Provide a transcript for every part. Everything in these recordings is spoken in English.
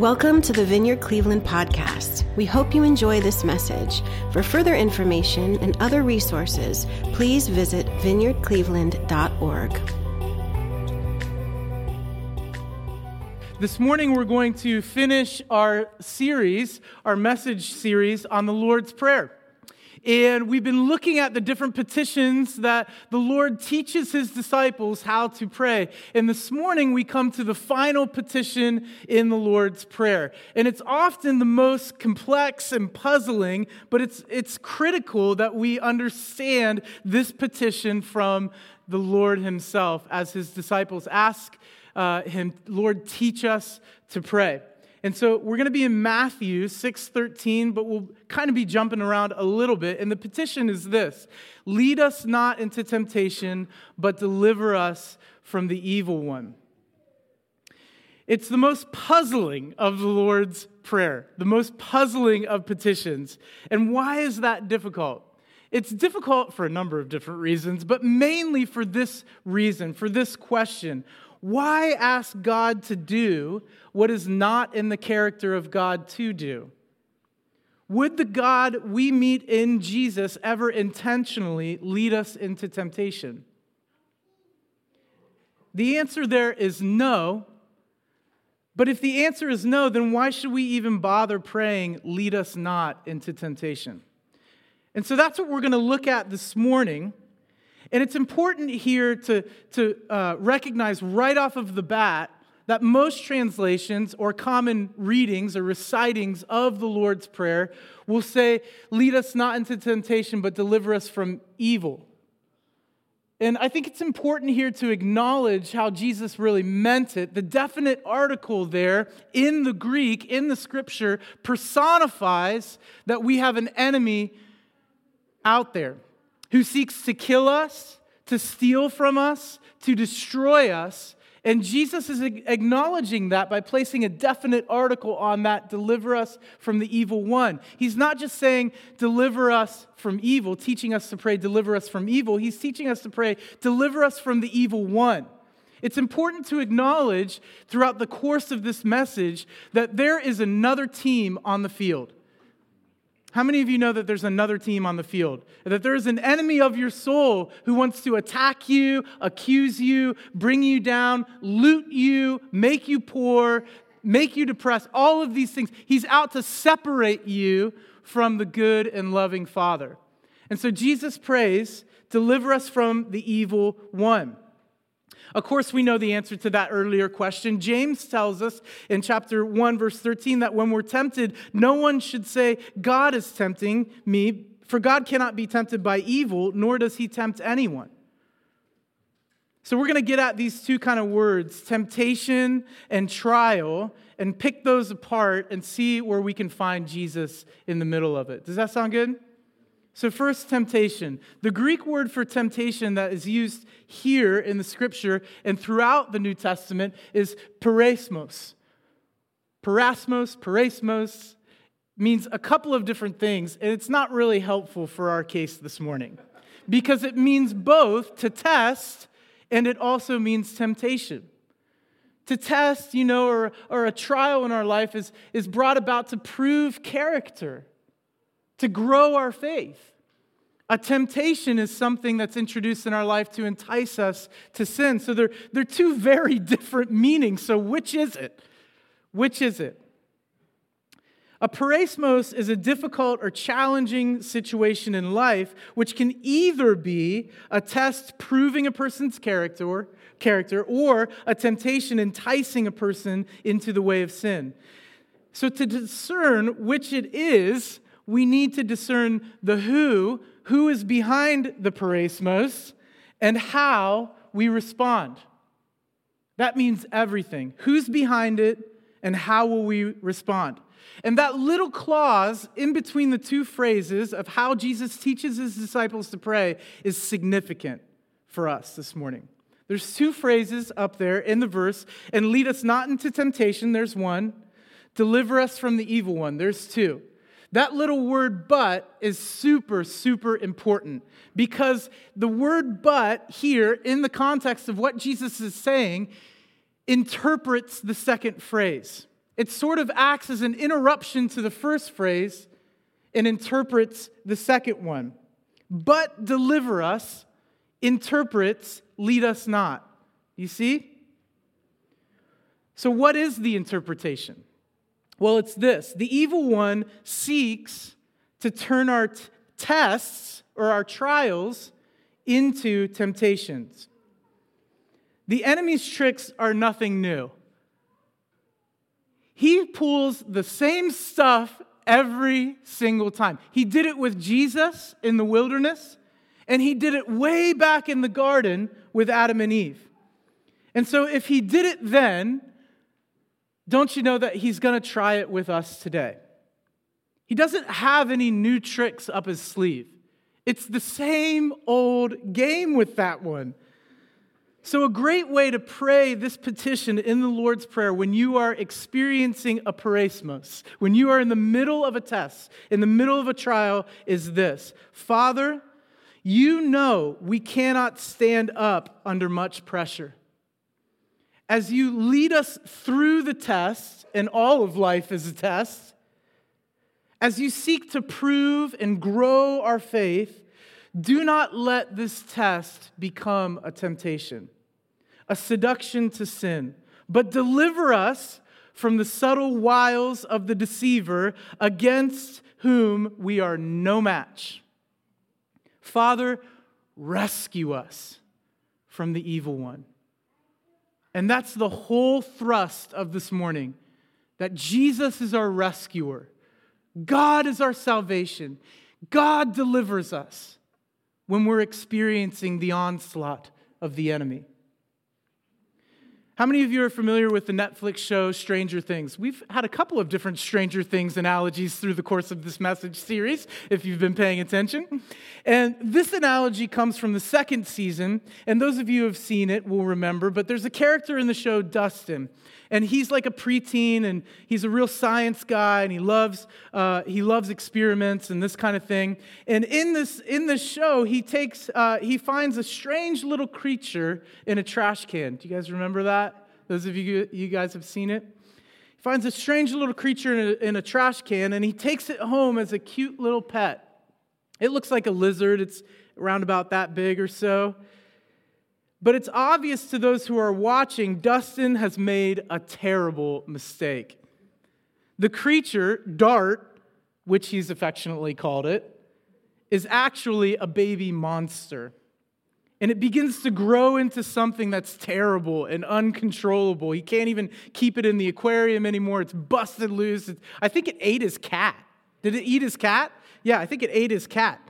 Welcome to the Vineyard Cleveland podcast. We hope you enjoy this message. For further information and other resources, please visit vineyardcleveland.org. This morning, we're going to finish our series, our message series on the Lord's Prayer. And we've been looking at the different petitions that the Lord teaches his disciples how to pray. And this morning we come to the final petition in the Lord's Prayer. And it's often the most complex and puzzling, but it's, it's critical that we understand this petition from the Lord himself as his disciples ask uh, him, Lord, teach us to pray. And so we're going to be in Matthew 6:13, but we'll kind of be jumping around a little bit. And the petition is this: Lead us not into temptation, but deliver us from the evil one. It's the most puzzling of the Lord's prayer, the most puzzling of petitions. And why is that difficult? It's difficult for a number of different reasons, but mainly for this reason, for this question why ask God to do what is not in the character of God to do? Would the God we meet in Jesus ever intentionally lead us into temptation? The answer there is no. But if the answer is no, then why should we even bother praying, lead us not into temptation? And so that's what we're going to look at this morning. And it's important here to, to uh, recognize right off of the bat that most translations or common readings or recitings of the Lord's Prayer will say, Lead us not into temptation, but deliver us from evil. And I think it's important here to acknowledge how Jesus really meant it. The definite article there in the Greek, in the scripture, personifies that we have an enemy out there who seeks to kill us, to steal from us, to destroy us. And Jesus is acknowledging that by placing a definite article on that deliver us from the evil one. He's not just saying, deliver us from evil, teaching us to pray, deliver us from evil. He's teaching us to pray, deliver us from the evil one. It's important to acknowledge throughout the course of this message that there is another team on the field. How many of you know that there's another team on the field? That there's an enemy of your soul who wants to attack you, accuse you, bring you down, loot you, make you poor, make you depressed, all of these things. He's out to separate you from the good and loving Father. And so Jesus prays, deliver us from the evil one. Of course, we know the answer to that earlier question. James tells us in chapter 1, verse 13, that when we're tempted, no one should say, God is tempting me, for God cannot be tempted by evil, nor does he tempt anyone. So we're going to get at these two kind of words, temptation and trial, and pick those apart and see where we can find Jesus in the middle of it. Does that sound good? So, first, temptation. The Greek word for temptation that is used here in the scripture and throughout the New Testament is peirasmos. Peirasmos, peirasmos means a couple of different things, and it's not really helpful for our case this morning because it means both to test and it also means temptation. To test, you know, or, or a trial in our life is, is brought about to prove character to grow our faith. A temptation is something that's introduced in our life to entice us to sin. So they're, they're two very different meanings. So which is it? Which is it? A peirasmos is a difficult or challenging situation in life, which can either be a test proving a person's character, character or a temptation enticing a person into the way of sin. So, to discern which it is, we need to discern the who, who is behind the peirasmos, and how we respond. That means everything. Who's behind it, and how will we respond? And that little clause in between the two phrases of how Jesus teaches his disciples to pray is significant for us this morning. There's two phrases up there in the verse, and lead us not into temptation, there's one. Deliver us from the evil one, there's two. That little word but is super, super important because the word but here, in the context of what Jesus is saying, interprets the second phrase. It sort of acts as an interruption to the first phrase and interprets the second one. But deliver us interprets lead us not. You see? So, what is the interpretation? Well, it's this the evil one seeks to turn our t- tests or our trials into temptations. The enemy's tricks are nothing new. He pulls the same stuff every single time. He did it with Jesus in the wilderness, and he did it way back in the garden with Adam and Eve. And so, if he did it then, don't you know that he's going to try it with us today? He doesn't have any new tricks up his sleeve. It's the same old game with that one. So, a great way to pray this petition in the Lord's Prayer when you are experiencing a peirasmos, when you are in the middle of a test, in the middle of a trial, is this Father, you know we cannot stand up under much pressure. As you lead us through the test, and all of life is a test, as you seek to prove and grow our faith, do not let this test become a temptation, a seduction to sin, but deliver us from the subtle wiles of the deceiver against whom we are no match. Father, rescue us from the evil one. And that's the whole thrust of this morning that Jesus is our rescuer. God is our salvation. God delivers us when we're experiencing the onslaught of the enemy. How many of you are familiar with the Netflix show Stranger Things? We've had a couple of different Stranger Things analogies through the course of this message series, if you've been paying attention. And this analogy comes from the second season, and those of you who have seen it will remember, but there's a character in the show, Dustin and he's like a preteen, and he's a real science guy, and he loves uh, he loves experiments and this kind of thing. And in this in this show, he takes uh, he finds a strange little creature in a trash can. Do you guys remember that? Those of you you guys have seen it. He finds a strange little creature in a, in a trash can, and he takes it home as a cute little pet. It looks like a lizard. It's around about that big or so. But it's obvious to those who are watching, Dustin has made a terrible mistake. The creature, Dart, which he's affectionately called it, is actually a baby monster. And it begins to grow into something that's terrible and uncontrollable. He can't even keep it in the aquarium anymore. It's busted loose. It's, I think it ate his cat. Did it eat his cat? Yeah, I think it ate his cat.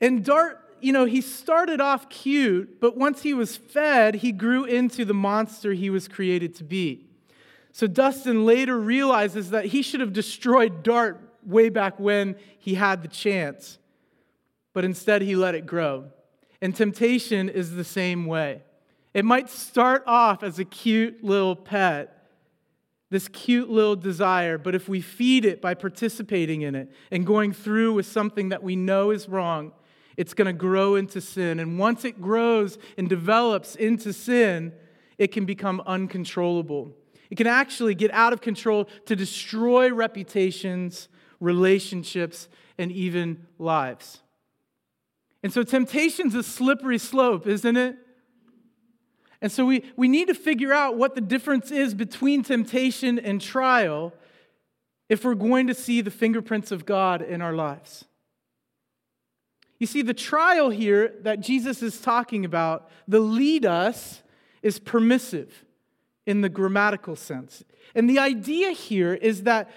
And Dart you know, he started off cute, but once he was fed, he grew into the monster he was created to be. So Dustin later realizes that he should have destroyed Dart way back when he had the chance, but instead he let it grow. And temptation is the same way. It might start off as a cute little pet, this cute little desire, but if we feed it by participating in it and going through with something that we know is wrong, it's going to grow into sin. And once it grows and develops into sin, it can become uncontrollable. It can actually get out of control to destroy reputations, relationships, and even lives. And so temptation's a slippery slope, isn't it? And so we, we need to figure out what the difference is between temptation and trial if we're going to see the fingerprints of God in our lives. You see, the trial here that Jesus is talking about, the lead us, is permissive in the grammatical sense. And the idea here is that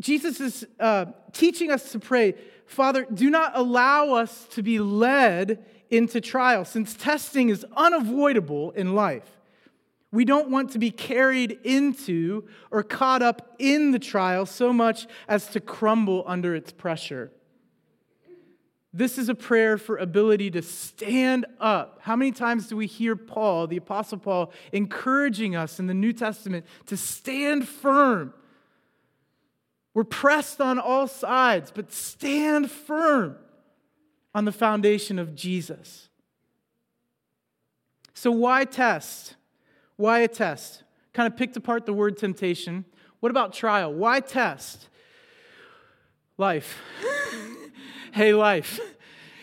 Jesus is uh, teaching us to pray, Father, do not allow us to be led into trial, since testing is unavoidable in life. We don't want to be carried into or caught up in the trial so much as to crumble under its pressure. This is a prayer for ability to stand up. How many times do we hear Paul, the Apostle Paul, encouraging us in the New Testament to stand firm? We're pressed on all sides, but stand firm on the foundation of Jesus. So, why test? Why a test? Kind of picked apart the word temptation. What about trial? Why test? Life. hey, life.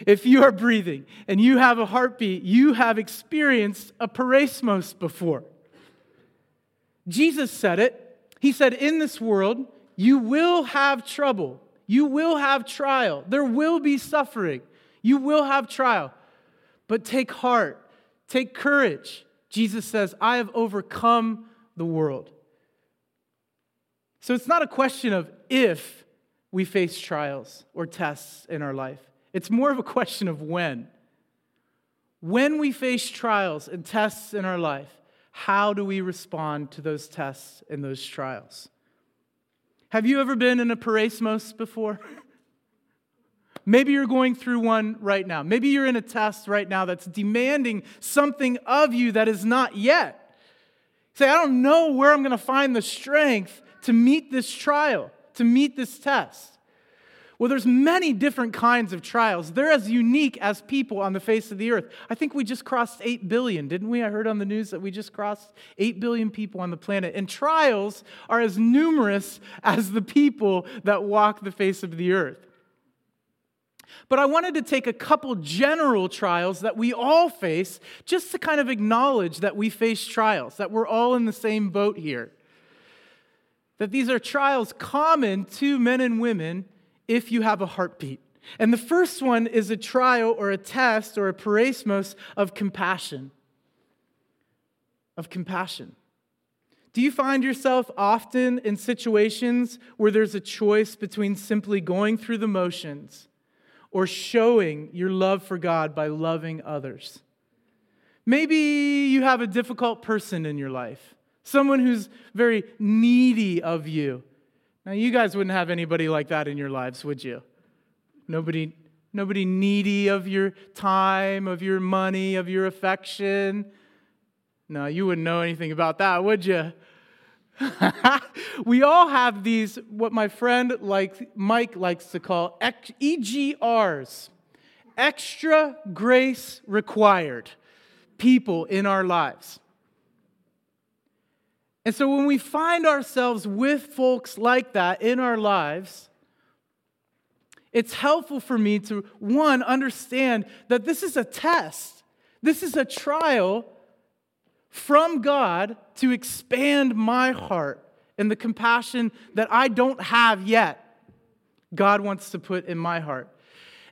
If you are breathing and you have a heartbeat, you have experienced a peirasmos before. Jesus said it. He said, In this world, you will have trouble. You will have trial. There will be suffering. You will have trial. But take heart, take courage. Jesus says, I have overcome the world. So it's not a question of if we face trials or tests in our life, it's more of a question of when. When we face trials and tests in our life, how do we respond to those tests and those trials? Have you ever been in a peirasmos before? Maybe you're going through one right now. Maybe you're in a test right now that's demanding something of you that is not yet. say, I don't know where I'm going to find the strength to meet this trial, to meet this test. Well, there's many different kinds of trials. They're as unique as people on the face of the earth. I think we just crossed 8 billion, didn't we? I heard on the news that we just crossed 8 billion people on the planet. And trials are as numerous as the people that walk the face of the earth. But I wanted to take a couple general trials that we all face just to kind of acknowledge that we face trials, that we're all in the same boat here. That these are trials common to men and women if you have a heartbeat. And the first one is a trial or a test or a peirasmos of compassion. Of compassion. Do you find yourself often in situations where there's a choice between simply going through the motions or showing your love for God by loving others. Maybe you have a difficult person in your life, someone who's very needy of you. Now, you guys wouldn't have anybody like that in your lives, would you? Nobody, nobody needy of your time, of your money, of your affection. No, you wouldn't know anything about that, would you? we all have these, what my friend like, Mike likes to call EGRs, extra grace required people in our lives. And so when we find ourselves with folks like that in our lives, it's helpful for me to, one, understand that this is a test, this is a trial from God to expand my heart and the compassion that I don't have yet, God wants to put in my heart.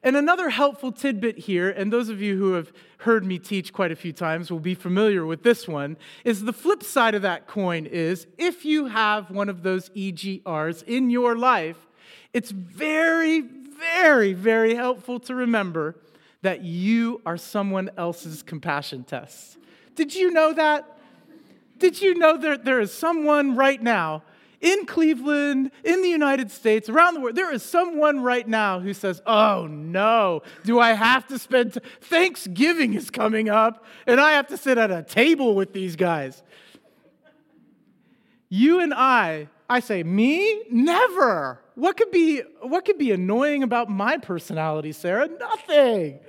And another helpful tidbit here, and those of you who have heard me teach quite a few times will be familiar with this one, is the flip side of that coin is if you have one of those EGRs in your life, it's very, very, very helpful to remember that you are someone else's compassion test. Did you know that? Did you know that there is someone right now in Cleveland, in the United States, around the world, there is someone right now who says, Oh no, do I have to spend t- Thanksgiving is coming up and I have to sit at a table with these guys? You and I, I say, me? Never. What could be what could be annoying about my personality, Sarah? Nothing.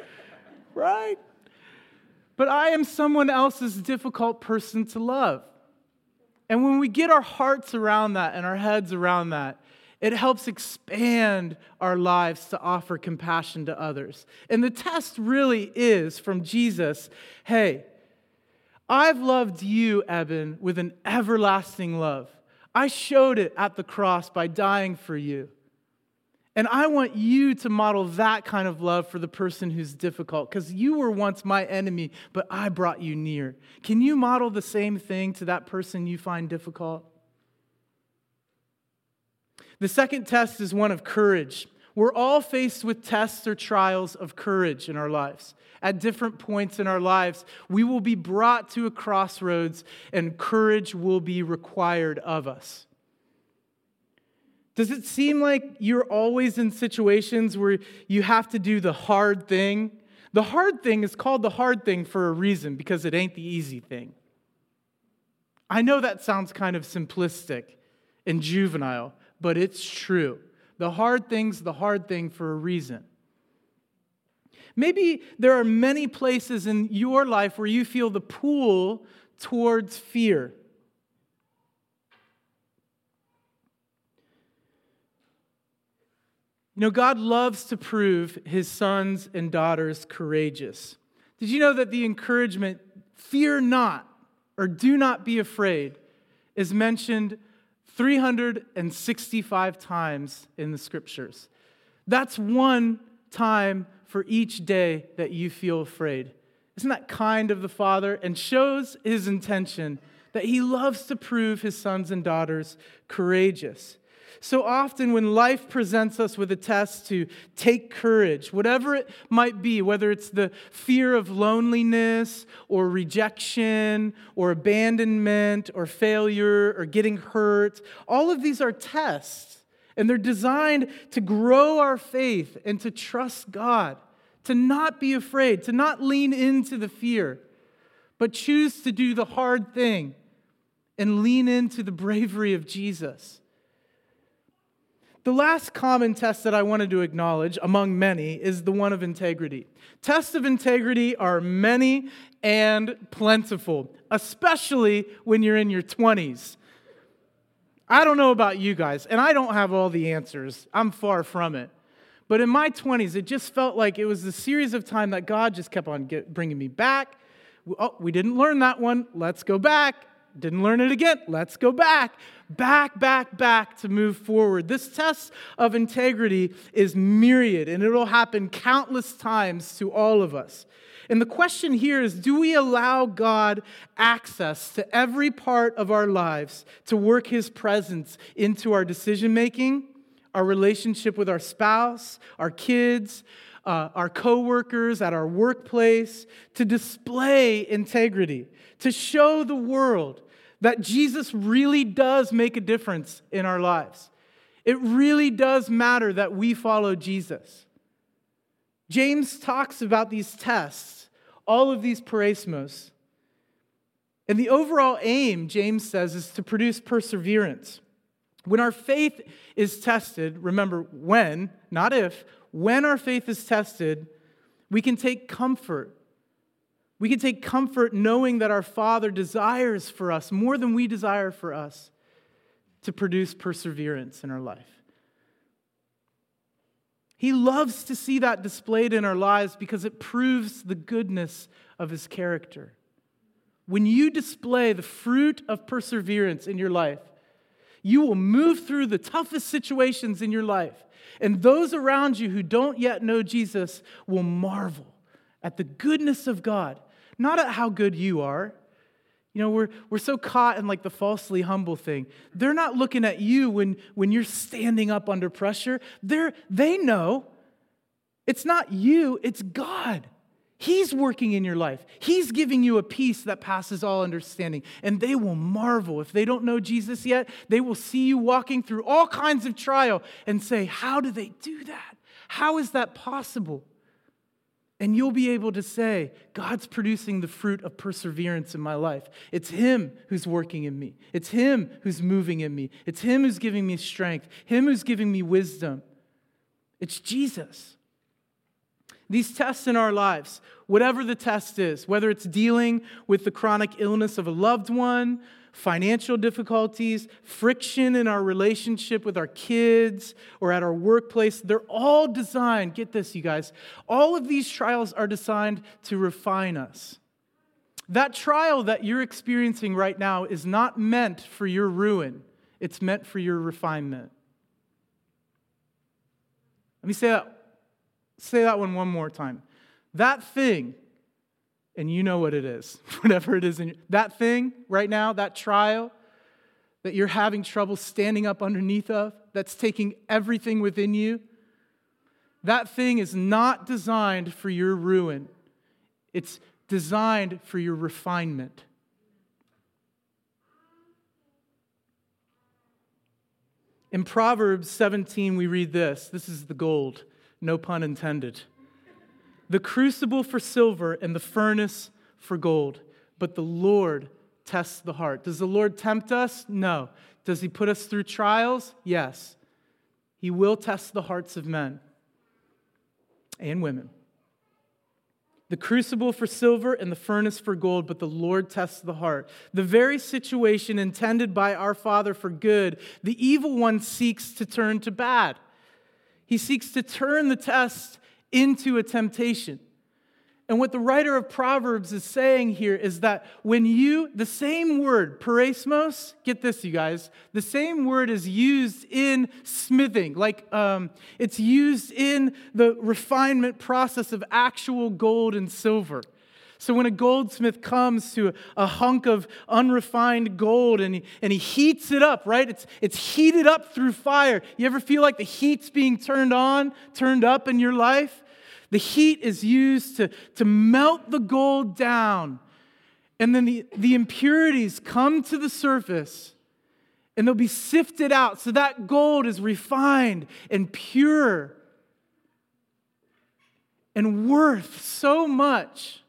Right? but I am someone else's difficult person to love. And when we get our hearts around that and our heads around that, it helps expand our lives to offer compassion to others. And the test really is from Jesus hey, I've loved you, Eben, with an everlasting love. I showed it at the cross by dying for you. And I want you to model that kind of love for the person who's difficult because you were once my enemy, but I brought you near. Can you model the same thing to that person you find difficult? The second test is one of courage. We're all faced with tests or trials of courage in our lives. At different points in our lives, we will be brought to a crossroads and courage will be required of us. Does it seem like you're always in situations where you have to do the hard thing? The hard thing is called the hard thing for a reason because it ain't the easy thing. I know that sounds kind of simplistic and juvenile, but it's true. The hard thing's the hard thing for a reason. Maybe there are many places in your life where you feel the pull towards fear. You know, God loves to prove his sons and daughters courageous. Did you know that the encouragement, fear not or do not be afraid, is mentioned 365 times in the scriptures? That's one time for each day that you feel afraid. Isn't that kind of the Father? And shows his intention that he loves to prove his sons and daughters courageous. So often, when life presents us with a test to take courage, whatever it might be, whether it's the fear of loneliness or rejection or abandonment or failure or getting hurt, all of these are tests. And they're designed to grow our faith and to trust God, to not be afraid, to not lean into the fear, but choose to do the hard thing and lean into the bravery of Jesus. The last common test that I wanted to acknowledge, among many, is the one of integrity. Tests of integrity are many and plentiful, especially when you're in your 20s. I don't know about you guys, and I don't have all the answers. I'm far from it. But in my 20s, it just felt like it was a series of time that God just kept on get, bringing me back. Oh, we didn't learn that one. Let's go back. Didn't learn it again. Let's go back. Back, back, back to move forward. This test of integrity is myriad, and it'll happen countless times to all of us. And the question here is do we allow God access to every part of our lives to work his presence into our decision making, our relationship with our spouse, our kids, uh, our coworkers, at our workplace, to display integrity, to show the world that Jesus really does make a difference in our lives. It really does matter that we follow Jesus. James talks about these tests, all of these peirasmos. And the overall aim, James says, is to produce perseverance. When our faith is tested, remember when, not if, when our faith is tested, we can take comfort. We can take comfort knowing that our Father desires for us more than we desire for us to produce perseverance in our life. He loves to see that displayed in our lives because it proves the goodness of his character. When you display the fruit of perseverance in your life, you will move through the toughest situations in your life. And those around you who don't yet know Jesus will marvel at the goodness of God, not at how good you are. You know, we're, we're so caught in like the falsely humble thing. They're not looking at you when, when you're standing up under pressure. They're, they know it's not you, it's God. He's working in your life. He's giving you a peace that passes all understanding. And they will marvel. If they don't know Jesus yet, they will see you walking through all kinds of trial and say, How do they do that? How is that possible? And you'll be able to say, God's producing the fruit of perseverance in my life. It's Him who's working in me. It's Him who's moving in me. It's Him who's giving me strength, Him who's giving me wisdom. It's Jesus. These tests in our lives, whatever the test is, whether it's dealing with the chronic illness of a loved one, financial difficulties, friction in our relationship with our kids or at our workplace, they're all designed, get this, you guys, all of these trials are designed to refine us. That trial that you're experiencing right now is not meant for your ruin, it's meant for your refinement. Let me say that, say that one one more time. That thing and you know what it is, whatever it is. In, that thing right now, that trial that you're having trouble standing up underneath of, that's taking everything within you, that thing is not designed for your ruin. It's designed for your refinement. In Proverbs 17, we read this. This is the gold, no pun intended the crucible for silver and the furnace for gold. But the Lord tests the heart. Does the Lord tempt us? No. Does he put us through trials? Yes. He will test the hearts of men and women. The crucible for silver and the furnace for gold, but the Lord tests the heart. The very situation intended by our Father for good, the evil one seeks to turn to bad. He seeks to turn the test into a temptation. And what the writer of Proverbs is saying here is that when you, the same word, peirasmos, get this, you guys, the same word is used in smithing. Like um, it's used in the refinement process of actual gold and silver. So when a goldsmith comes to a hunk of unrefined gold and he, and he heats it up, right? It's, it's heated up through fire. You ever feel like the heat's being turned on, turned up in your life? The heat is used to, to melt the gold down. And then the, the impurities come to the surface and they'll be sifted out. So that gold is refined and pure and worth so much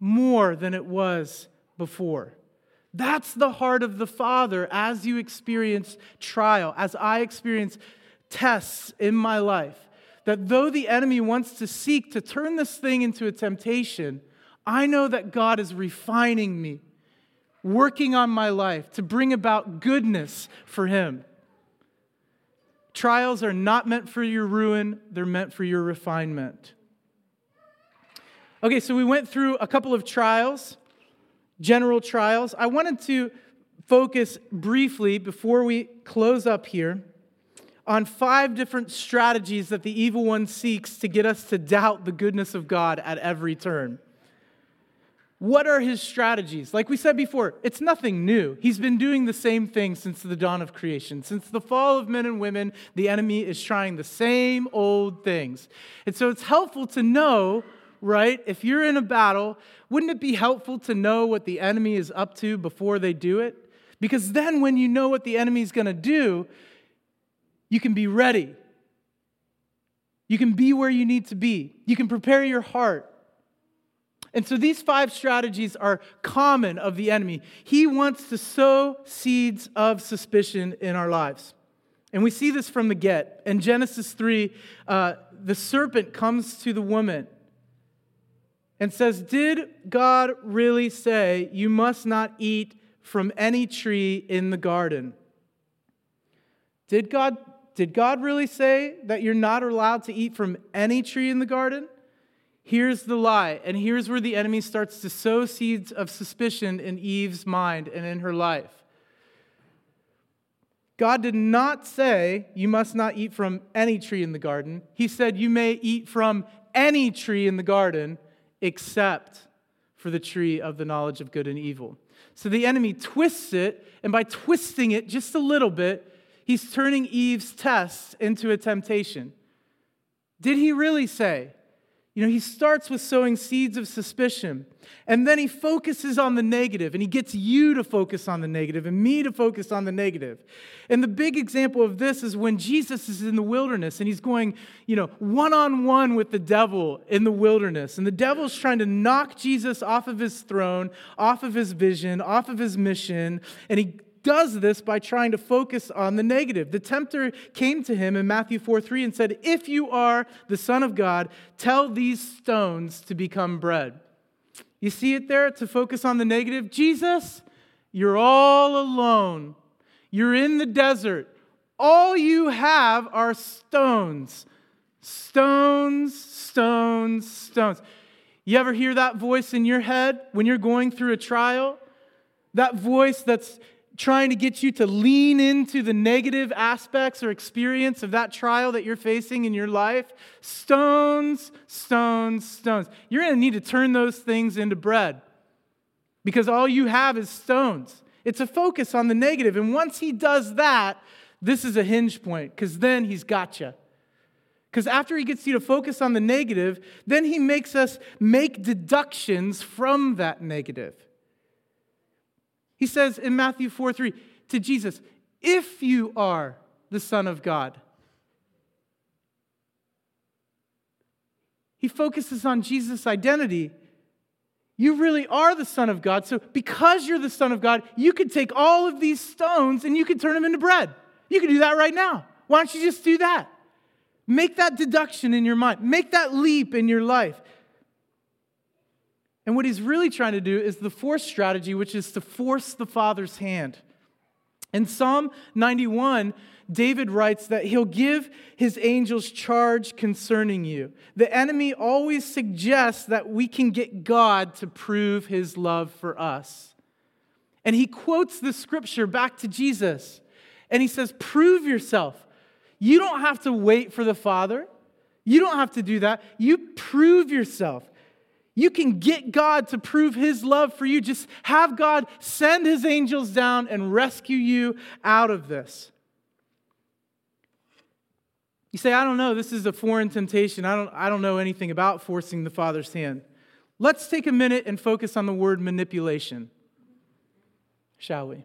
more than it was before. That's the heart of the Father as you experience trial, as I experience tests in my life that though the enemy wants to seek to turn this thing into a temptation, I know that God is refining me, working on my life to bring about goodness for Him. Trials are not meant for your ruin, they're meant for your refinement. Okay, so we went through a couple of trials, general trials. I wanted to focus briefly before we close up here on five different strategies that the evil one seeks to get us to doubt the goodness of God at every turn. What are his strategies? Like we said before, it's nothing new. He's been doing the same thing since the dawn of creation. Since the fall of men and women, the enemy is trying the same old things. And so it's helpful to know, right? If you're in a battle, wouldn't it be helpful to know what the enemy is up to before they do it? Because then when you know what the enemy is going to do, you can be ready. You can be where you need to be. You can prepare your heart. And so these five strategies are common of the enemy. He wants to sow seeds of suspicion in our lives. And we see this from the get. In Genesis 3, uh, the serpent comes to the woman and says, Did God really say you must not eat from any tree in the garden? Did God did God really say that you're not allowed to eat from any tree in the garden? Here's the lie, and here's where the enemy starts to sow seeds of suspicion in Eve's mind and in her life. God did not say you must not eat from any tree in the garden. He said you may eat from any tree in the garden except for the tree of the knowledge of good and evil. So the enemy twists it, and by twisting it just a little bit, he's turning Eve's test into a temptation. Did he really say? You know, he starts with sowing seeds of suspicion, and then he focuses on the negative, and he gets you to focus on the negative and me to focus on the negative. And the big example of this is when Jesus is in the wilderness and he's going, you know, one on one with the devil in the wilderness. And the devil's trying to knock Jesus off of his throne, off of his vision, off of his mission, and he does this by trying to focus on the negative. The tempter came to him in Matthew 4 3 and said, If you are the Son of God, tell these stones to become bread. You see it there to focus on the negative? Jesus, you're all alone. You're in the desert. All you have are stones. Stones, stones, stones. You ever hear that voice in your head when you're going through a trial? That voice that's trying to get you to lean into the negative aspects or experience of that trial that you're facing in your life, stones, stones, stones. You're going to need to turn those things into bread because all you have is stones. It's a focus on the negative. And once he does that, this is a hinge point because then he's got you. Because after he gets you to focus on the negative, then he makes us make deductions from that negative. He says in Matthew 4 3 to Jesus, If you are the Son of God, he focuses on Jesus' identity. You really are the Son of God. So, because you're the Son of God, you could take all of these stones and you could turn them into bread. You can do that right now. Why don't you just do that? Make that deduction in your mind, make that leap in your life. And what he's really trying to do is the force strategy, which is to force the Father's hand. In Psalm 91, David writes that he'll give his angels charge concerning you. The enemy always suggests that we can get God to prove his love for us. And he quotes the scripture back to Jesus. And he says, Prove yourself. You don't have to wait for the Father. You don't have to do that. You prove yourself. You can get God to prove his love for you. Just have God send his angels down and rescue you out of this. You say, I don't know, this is a foreign temptation. I don't, I don't know anything about forcing the Father's hand. Let's take a minute and focus on the word manipulation, shall we?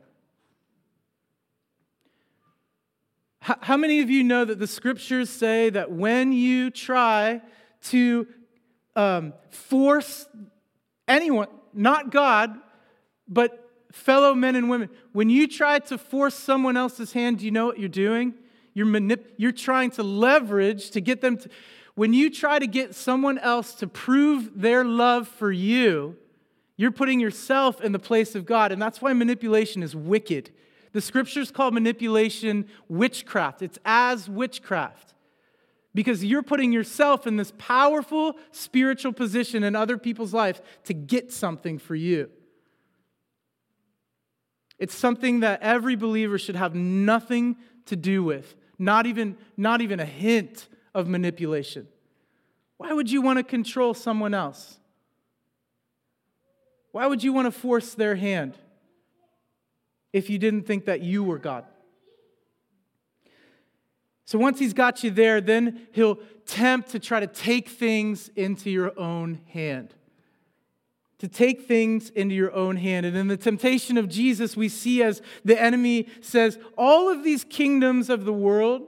How many of you know that the scriptures say that when you try to um, force anyone, not God, but fellow men and women, when you try to force someone else's hand, do you know what you're doing? You're, manip- you're trying to leverage to get them to. When you try to get someone else to prove their love for you, you're putting yourself in the place of God. And that's why manipulation is wicked. The scriptures call manipulation witchcraft, it's as witchcraft because you're putting yourself in this powerful spiritual position in other people's life to get something for you. It's something that every believer should have nothing to do with, not even, not even a hint of manipulation. Why would you want to control someone else? Why would you want to force their hand if you didn't think that you were God? So once he's got you there, then he'll tempt to try to take things into your own hand. To take things into your own hand. And in the temptation of Jesus, we see as the enemy says, All of these kingdoms of the world,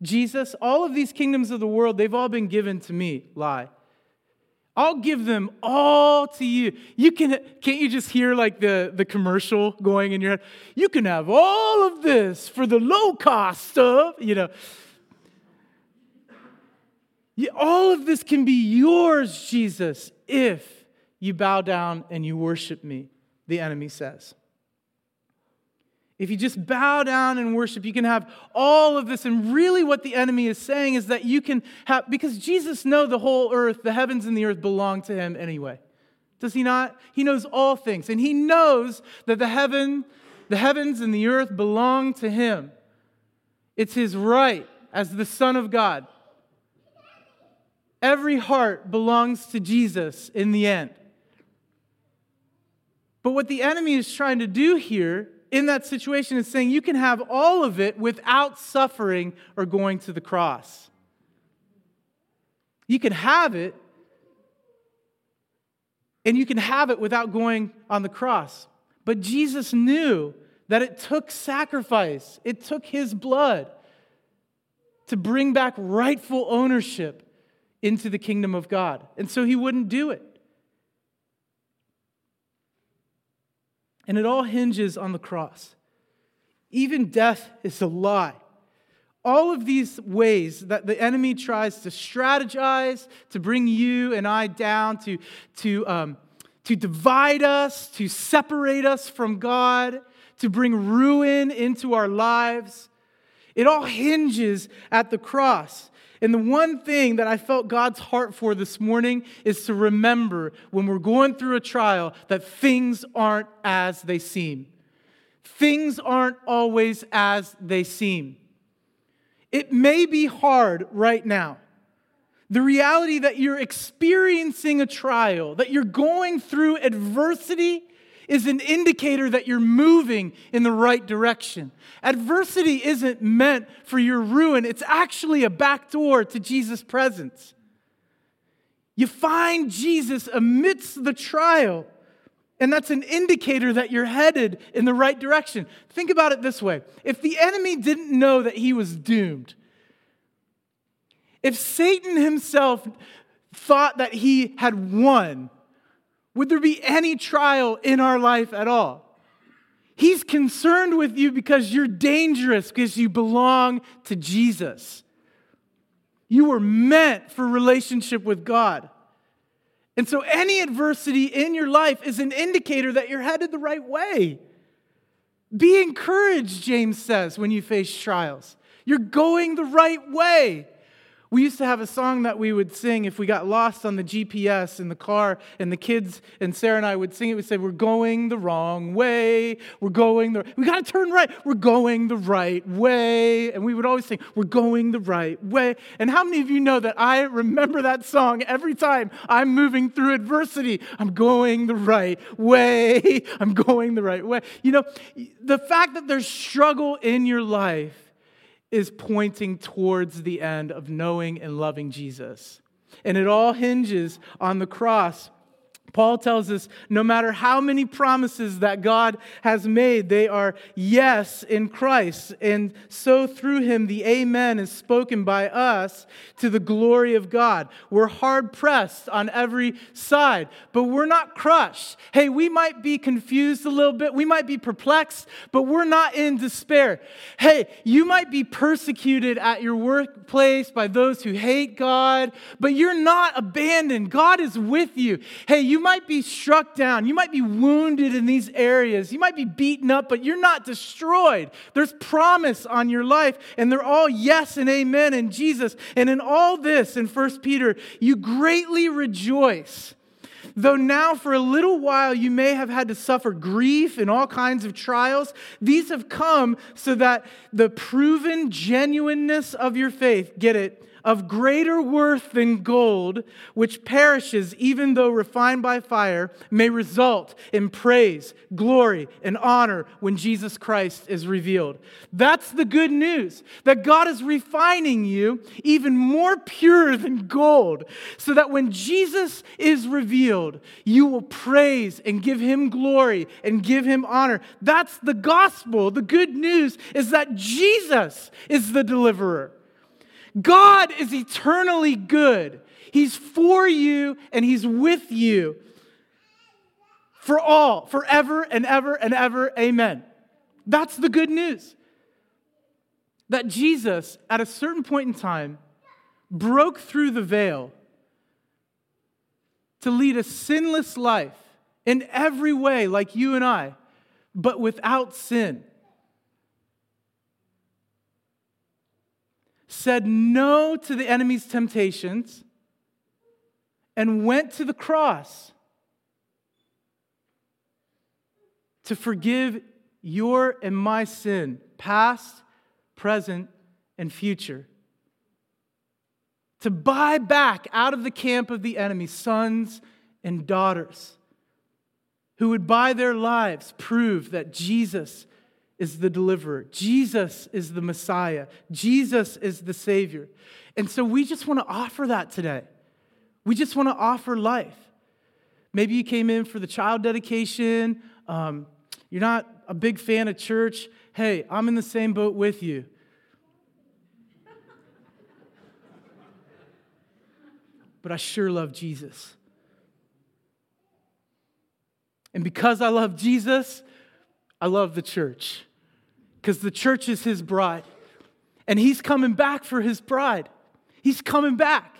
Jesus, all of these kingdoms of the world, they've all been given to me. Lie. I'll give them all to you. You can can't you just hear like the, the commercial going in your head? You can have all of this for the low cost of, you know. All of this can be yours, Jesus, if you bow down and you worship me, the enemy says. If you just bow down and worship, you can have all of this. And really, what the enemy is saying is that you can have, because Jesus knows the whole earth, the heavens and the earth belong to him anyway. Does he not? He knows all things. And he knows that the heaven, the heavens and the earth belong to him. It's his right as the Son of God. Every heart belongs to Jesus in the end. But what the enemy is trying to do here in that situation is saying you can have all of it without suffering or going to the cross. You can have it, and you can have it without going on the cross. But Jesus knew that it took sacrifice, it took his blood to bring back rightful ownership into the kingdom of God. And so he wouldn't do it. And it all hinges on the cross. Even death is a lie. All of these ways that the enemy tries to strategize, to bring you and I down, to, to, um, to divide us, to separate us from God, to bring ruin into our lives, it all hinges at the cross. And the one thing that I felt God's heart for this morning is to remember when we're going through a trial that things aren't as they seem. Things aren't always as they seem. It may be hard right now. The reality that you're experiencing a trial, that you're going through adversity, is an indicator that you're moving in the right direction. Adversity isn't meant for your ruin, it's actually a back door to Jesus' presence. You find Jesus amidst the trial, and that's an indicator that you're headed in the right direction. Think about it this way if the enemy didn't know that he was doomed, if Satan himself thought that he had won, would there be any trial in our life at all? He's concerned with you because you're dangerous, because you belong to Jesus. You were meant for relationship with God. And so, any adversity in your life is an indicator that you're headed the right way. Be encouraged, James says, when you face trials. You're going the right way. We used to have a song that we would sing if we got lost on the GPS in the car, and the kids and Sarah and I would sing it. We'd say, We're going the wrong way. We're going the we got to turn right. We're going the right way. And we would always sing, We're going the right way. And how many of you know that I remember that song every time I'm moving through adversity? I'm going the right way. I'm going the right way. You know, the fact that there's struggle in your life is pointing towards the end of knowing and loving Jesus. And it all hinges on the cross Paul tells us no matter how many promises that God has made, they are yes in Christ. And so through him, the amen is spoken by us to the glory of God. We're hard pressed on every side, but we're not crushed. Hey, we might be confused a little bit, we might be perplexed, but we're not in despair. Hey, you might be persecuted at your workplace by those who hate God, but you're not abandoned. God is with you. Hey, you you might be struck down. You might be wounded in these areas. You might be beaten up, but you're not destroyed. There's promise on your life, and they're all yes and amen in Jesus. And in all this, in 1 Peter, you greatly rejoice. Though now for a little while you may have had to suffer grief and all kinds of trials, these have come so that the proven genuineness of your faith, get it, of greater worth than gold, which perishes even though refined by fire, may result in praise, glory, and honor when Jesus Christ is revealed. That's the good news that God is refining you even more pure than gold, so that when Jesus is revealed, you will praise and give him glory and give him honor. That's the gospel. The good news is that Jesus is the deliverer. God is eternally good. He's for you and He's with you for all, forever and ever and ever. Amen. That's the good news. That Jesus, at a certain point in time, broke through the veil to lead a sinless life in every way, like you and I, but without sin. Said no to the enemy's temptations, and went to the cross to forgive your and my sin, past, present, and future. To buy back out of the camp of the enemy sons and daughters who would, by their lives, prove that Jesus is the deliverer. Jesus is the Messiah. Jesus is the Savior. And so we just want to offer that today. We just want to offer life. Maybe you came in for the child dedication. Um, you're not a big fan of church. Hey, I'm in the same boat with you. But I sure love Jesus. And because I love Jesus, I love the church because the church is his bride. And he's coming back for his bride. He's coming back.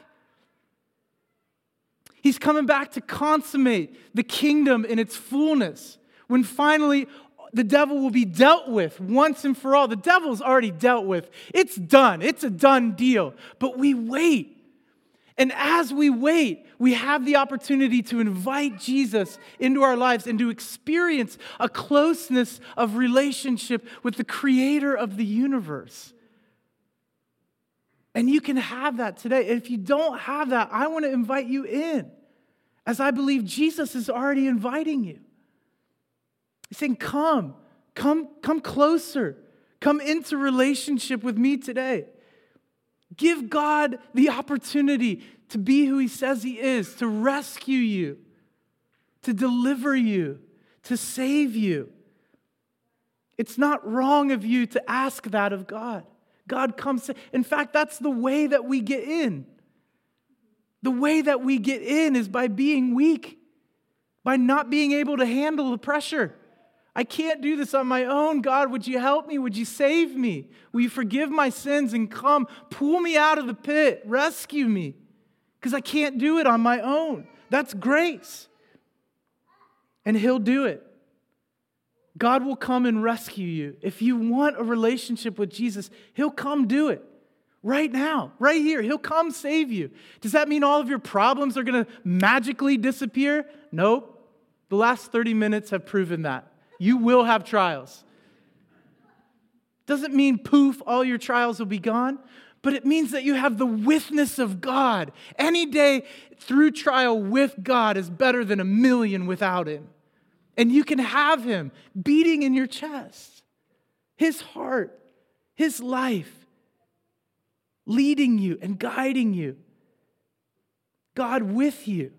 He's coming back to consummate the kingdom in its fullness. When finally the devil will be dealt with once and for all. The devil's already dealt with. It's done. It's a done deal. But we wait and as we wait, we have the opportunity to invite Jesus into our lives and to experience a closeness of relationship with the creator of the universe. And you can have that today. If you don't have that, I want to invite you in, as I believe Jesus is already inviting you. He's saying, Come, come, come closer, come into relationship with me today. Give God the opportunity to be who He says He is, to rescue you, to deliver you, to save you. It's not wrong of you to ask that of God. God comes. To, in fact, that's the way that we get in. The way that we get in is by being weak, by not being able to handle the pressure. I can't do this on my own. God, would you help me? Would you save me? Will you forgive my sins and come pull me out of the pit? Rescue me. Because I can't do it on my own. That's grace. And He'll do it. God will come and rescue you. If you want a relationship with Jesus, He'll come do it right now, right here. He'll come save you. Does that mean all of your problems are going to magically disappear? Nope. The last 30 minutes have proven that. You will have trials. Doesn't mean poof, all your trials will be gone, but it means that you have the witness of God. Any day through trial with God is better than a million without Him. And you can have Him beating in your chest, His heart, His life, leading you and guiding you. God with you.